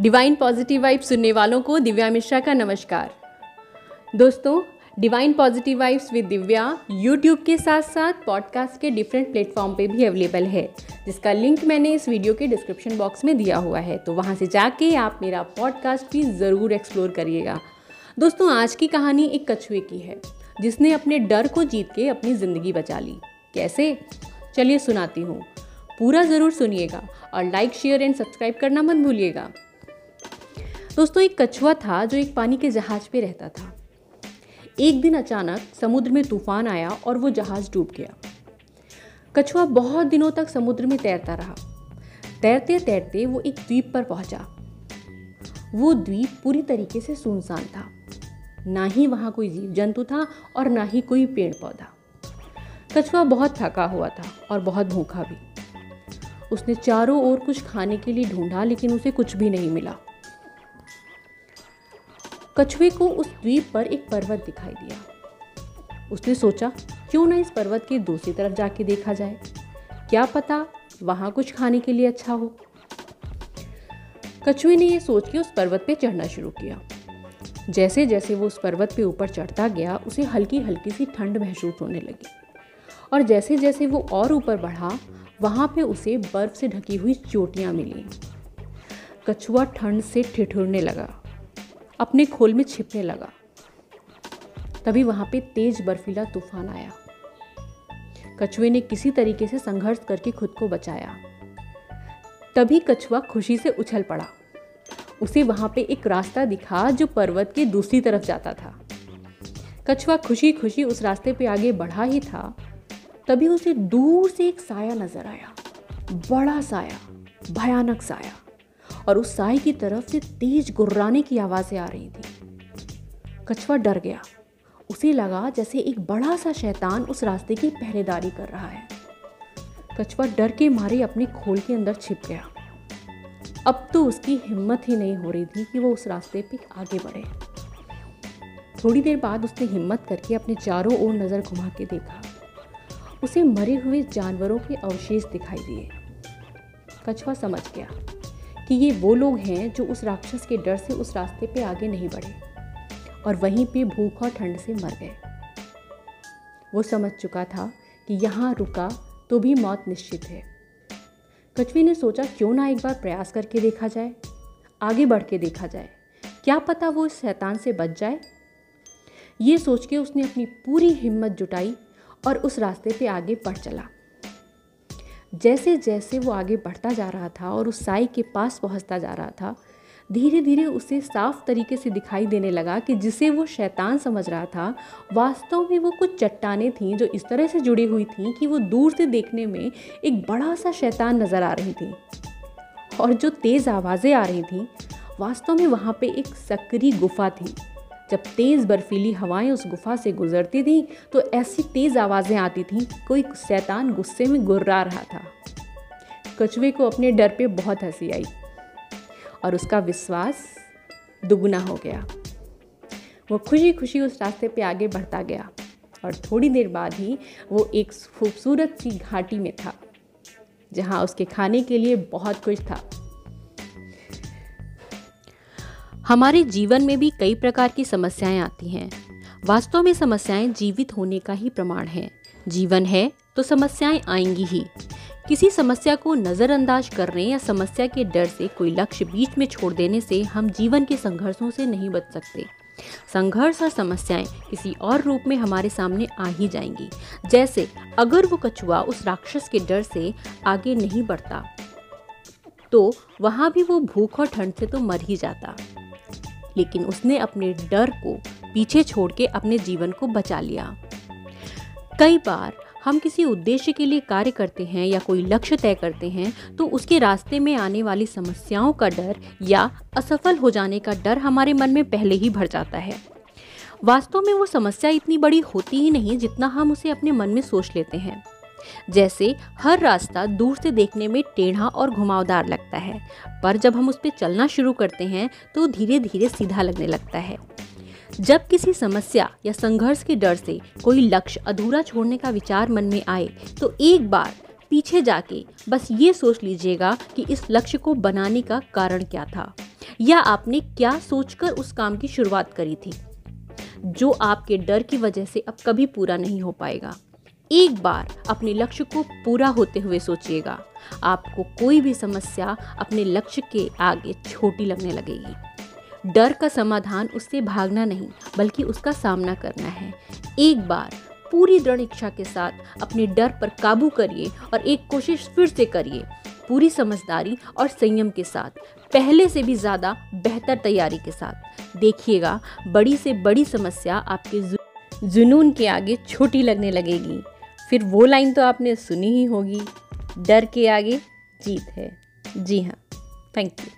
Divine positive vibe सुनने वालों को दिव्या मिश्रा का नमस्कार। दोस्तों, divine positive vibes with Divya YouTube के साथ साथ पॉडकास्ट के डिफरेंट प्लेटफॉर्म पे भी अवेलेबल है, जिसका लिंक मैंने इस वीडियो के डिस्क्रिप्शन बॉक्स में दिया हुआ है। तो वहाँ से जाके आप मेरा पॉडकास्ट भी ज़रूर एक्सप्लोर करिएगा। दोस्तों, आज की कहानी एक कछुए की है, जिसने अपने डर को जीत के अपनी ज़िंदगी बचा ली। कैसे? चलिए सुनाती हूँ। पूरा ज़रूर सुनिएगा और लाइक शेयर एंड सब्सक्राइब करना मत भूलिएगा। दोस्तों, एक कछुआ था जो एक पानी के जहाज़ पे रहता था। एक दिन अचानक समुद्र में तूफ़ान आया और वो जहाज़ डूब गया। कछुआ बहुत दिनों तक समुद्र में तैरता रहा। तैरते तैरते वो एक द्वीप पर पहुँचा। वो द्वीप पूरी तरीके से सुनसान था। ना ही वहाँ कोई जीव जंतु था और ना ही कोई पेड़ पौधा कछुआ बहुत थका हुआ था और बहुत भूखा भी। उसने चारों ओर कुछ खाने के लिए ढूंढा, लेकिन उसे कुछ भी नहीं मिला। कछुए को उस द्वीप पर एक पर्वत दिखाई दिया। उसने सोचा, क्यों ना इस पर्वत की दूसरी तरफ़ जाके देखा जाए? क्या पता वहाँ कुछ खाने के लिए अच्छा हो? कछुए ने यह सोच के उस पर्वत पे चढ़ना शुरू किया। जैसे जैसे वो उस पर्वत पे ऊपर चढ़ता गया, उसे हल्की हल्की सी ठंड महसूस होने लगी। और जैसे जैसे वो और ऊपर बढ़ा, वहाँ पे उसे बर्फ़ से ढकी हुई चोटियाँ मिली। कछुआ ठंड से ठिठुरने लगा। अपने खोल में छिपने लगा। तभी वहाँ पे तेज बर्फीला तूफ़ान आया। कछुए ने किसी तरीके से संघर्ष करके खुद को बचाया। तभी कछुआ खुशी से उछल पड़ा। उसे वहाँ पे एक रास्ता दिखा जो पर्वत के दूसरी तरफ़ जाता था। कछुआ खुशी खुशी उस रास्ते पे आगे बढ़ा ही था। तभी उसे दूर से एक साया नज़र आया। बड़ा साया, भयानक साया। और उस साई की तरफ़ से तेज गुर्राने की आवाज़ें आ रही थी। कछुआ डर गया। उसे लगा जैसे एक बड़ा सा शैतान उस रास्ते की पहरेदारी कर रहा है। कछुआ डर के मारे अपने खोल के अंदर छिप गया। अब तो उसकी हिम्मत ही नहीं हो रही थी कि वो उस रास्ते पे आगे बढ़े। थोड़ी देर बाद उसने हिम्मत करके अपने चारों ओर नज़र घुमा के देखा। उसे मरे हुए जानवरों के अवशेष दिखाई दिए। कछुआ समझ गया। कि ये वो लोग हैं जो उस राक्षस के डर से उस रास्ते पे आगे नहीं बढ़े और वहीं पे भूख और ठंड से मर गए। वो समझ चुका था कि यहाँ रुका तो भी मौत निश्चित है। कछुए ने सोचा, क्यों ना एक बार प्रयास करके देखा जाए, आगे बढ़ के देखा जाए। क्या पता वो इस शैतान से बच जाए? ये सोच के उसने अपनी पूरी हिम्मत जुटाई और उस रास्ते पे आगे बढ़ चला। जैसे जैसे वो आगे बढ़ता जा रहा था और उस साई के पास पहुँचता जा रहा था धीरे धीरे उसे साफ़ तरीके से दिखाई देने लगा कि जिसे वो शैतान समझ रहा था, वास्तव में वो कुछ चट्टानें थीं जो इस तरह से जुड़ी हुई थीं कि वो दूर से देखने में एक बड़ा सा शैतान नज़र आ रही थी। और जो तेज़ आवाज़ें आ रही थीं, वास्तव में वहाँ पे एक सक्री गुफा थी। जब तेज़ बर्फीली हवाएँ उस गुफा से गुजरती थीं तो ऐसी तेज़ आवाज़ें आती थीं, कोई शैतान गुस्से में गुर्रा रहा था। कछुए को अपने डर पे बहुत हँसी आई और उसका विश्वास दुगना हो गया। वो खुशी खुशी उस रास्ते पे आगे बढ़ता गया और थोड़ी देर बाद ही वो एक खूबसूरत सी घाटी में था, जहाँ उसके खाने के लिए बहुत कुछ था। हमारे जीवन में भी कई प्रकार की समस्याएँ आती हैं। वास्तव में समस्याएँ जीवित होने का ही प्रमाण है। जीवन है तो समस्याएँ आएँगी ही। किसी समस्या को नज़रअंदाज करने या समस्या के डर से कोई लक्ष्य बीच में छोड़ देने से हम जीवन के संघर्षों से नहीं बच सकते। संघर्ष और समस्याएँ किसी और रूप में हमारे सामने आ ही जाएँगी। जैसे, अगर वो कछुआ उस राक्षस के डर से आगे नहीं बढ़ता तो वहाँ भी वो भूख और ठंड से तो मर ही जाता। लेकिन उसने अपने डर को पीछे छोड़ के अपने जीवन को बचा लिया। कई बार हम किसी उद्देश्य के लिए कार्य करते हैं या कोई लक्ष्य तय करते हैं तो उसके रास्ते में आने वाली समस्याओं का डर या असफल हो जाने का डर हमारे मन में पहले ही भर जाता है। वास्तव में वो समस्या इतनी बड़ी होती ही नहीं जितना हम उसे अपने मन में सोच लेते हैं। जैसे हर रास्ता दूर से देखने में टेढ़ा और घुमावदार लगता है, पर जब हम उस पर चलना शुरू करते हैं तो धीरे धीरे सीधा लगने लगता है। जब किसी समस्या या संघर्ष के डर से कोई लक्ष्य अधूरा छोड़ने का विचार मन में आए तो एक बार पीछे जाके बस ये सोच लीजिएगा कि इस लक्ष्य को बनाने का कारण क्या था, या आपने क्या सोचकर उस काम की शुरुआत करी थी, जो आपके डर की वजह से अब कभी पूरा नहीं हो पाएगा। एक बार अपने लक्ष्य को पूरा होते हुए सोचिएगा। आपको कोई भी समस्या अपने लक्ष्य के आगे छोटी लगने लगेगी। डर का समाधान उससे भागना नहीं, बल्कि उसका सामना करना है। एक बार पूरी दृढ़ इच्छा के साथ अपने डर पर काबू करिए और एक कोशिश फिर से करिए। पूरी समझदारी और संयम के साथ, पहले से भी ज़्यादा बेहतर तैयारी के साथ। देखिएगा, बड़ी से बड़ी समस्या आपके जुनून के आगे छोटी लगने लगेगी। फिर वो लाइन तो आपने सुनी ही होगी। डर के आगे जीत है। जी हाँ। Thank you